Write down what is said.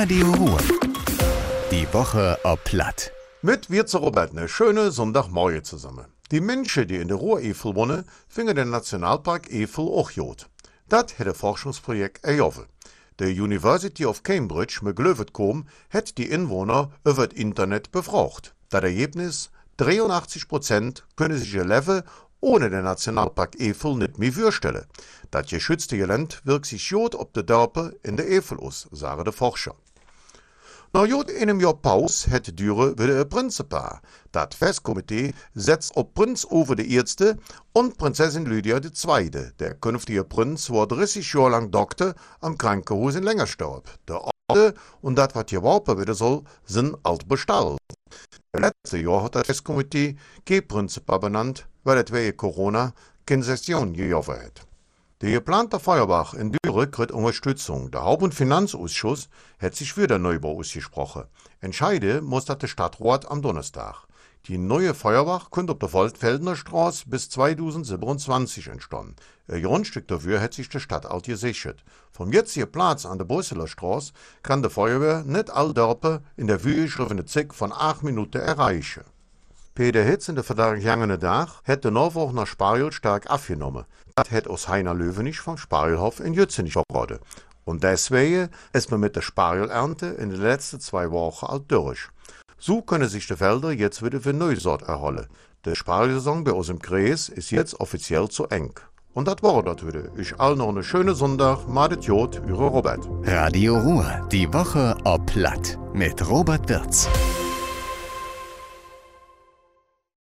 Radio Ruhr. Die Woche ob Platt. Mit wir zu Robert eine schöne Sonntagmorgen zusammen. Die Menschen, die in der Ruhr-Eifel wohnen, finden den Nationalpark Eifel auch gut. Das ein Forschungsprojekt erjoffen. Der University of Cambridge mit Glöwetkom hat die Inwohner über das Internet befragt. Das Ergebnis, 83 Prozent können sich ihr Leben ohne den Nationalpark Eifel nicht mehr vorstellen. Das geschützte Gelände wirkt sich gut auf die Dörper in der Eifel aus, sagen die Forscher. Na gut einem Jahr Pause hätte Düre wieder ein Prinzenpaar. Das Festkomitee setzt auf Prinz Uwe Erste und Prinzessin Lydia Zweite. Der künftige Prinz war 30 Jahre lang Doktor am Krankenhaus in Längerstorp. Der Alte und das, was Waupe wieder soll, sind alt bestellt. Letzte Jahr hat das Festkomitee Prinzenpaar benannt, weil es wegen Corona keine Session gejoffen hat. Der geplante Feuerbach in Düre kriegt Unterstützung. Der Haupt- und Finanzausschuss hat sich für den Neubau ausgesprochen. Entscheide muss das der Stadtrat am Donnerstag. Die neue Feuerbach könnte auf der Waldfeldener Straße bis 2027 entstehen. Ein Grundstück dafür hat sich die Stadt auch gesichert. Vom jetzigen Platz an der Brüsseler Straße kann die Feuerwehr nicht all Dörper in der vorgeschriebenen Zeit von acht Minuten erreichen. Peter Hitz in der vergangenen Tag den Norwoch nach Sparjol stark abgenommen. Das hat aus Heiner Löwenich vom Sparjolhof in Jützenich verraten. Und deswegen ist man mit der Sparjolernte in den letzten zwei Wochen alt durch. So können sich die Felder jetzt wieder für Neusort erholen. Der Spargelsaison bei uns im Kreis ist jetzt offiziell zu eng. Und das war das wieder. Ich all noch eine schöne Sonntag. Madet Jod, Ihre Robert. Radio Ruhr. Die Woche ob Platt. Mit Robert Wirz.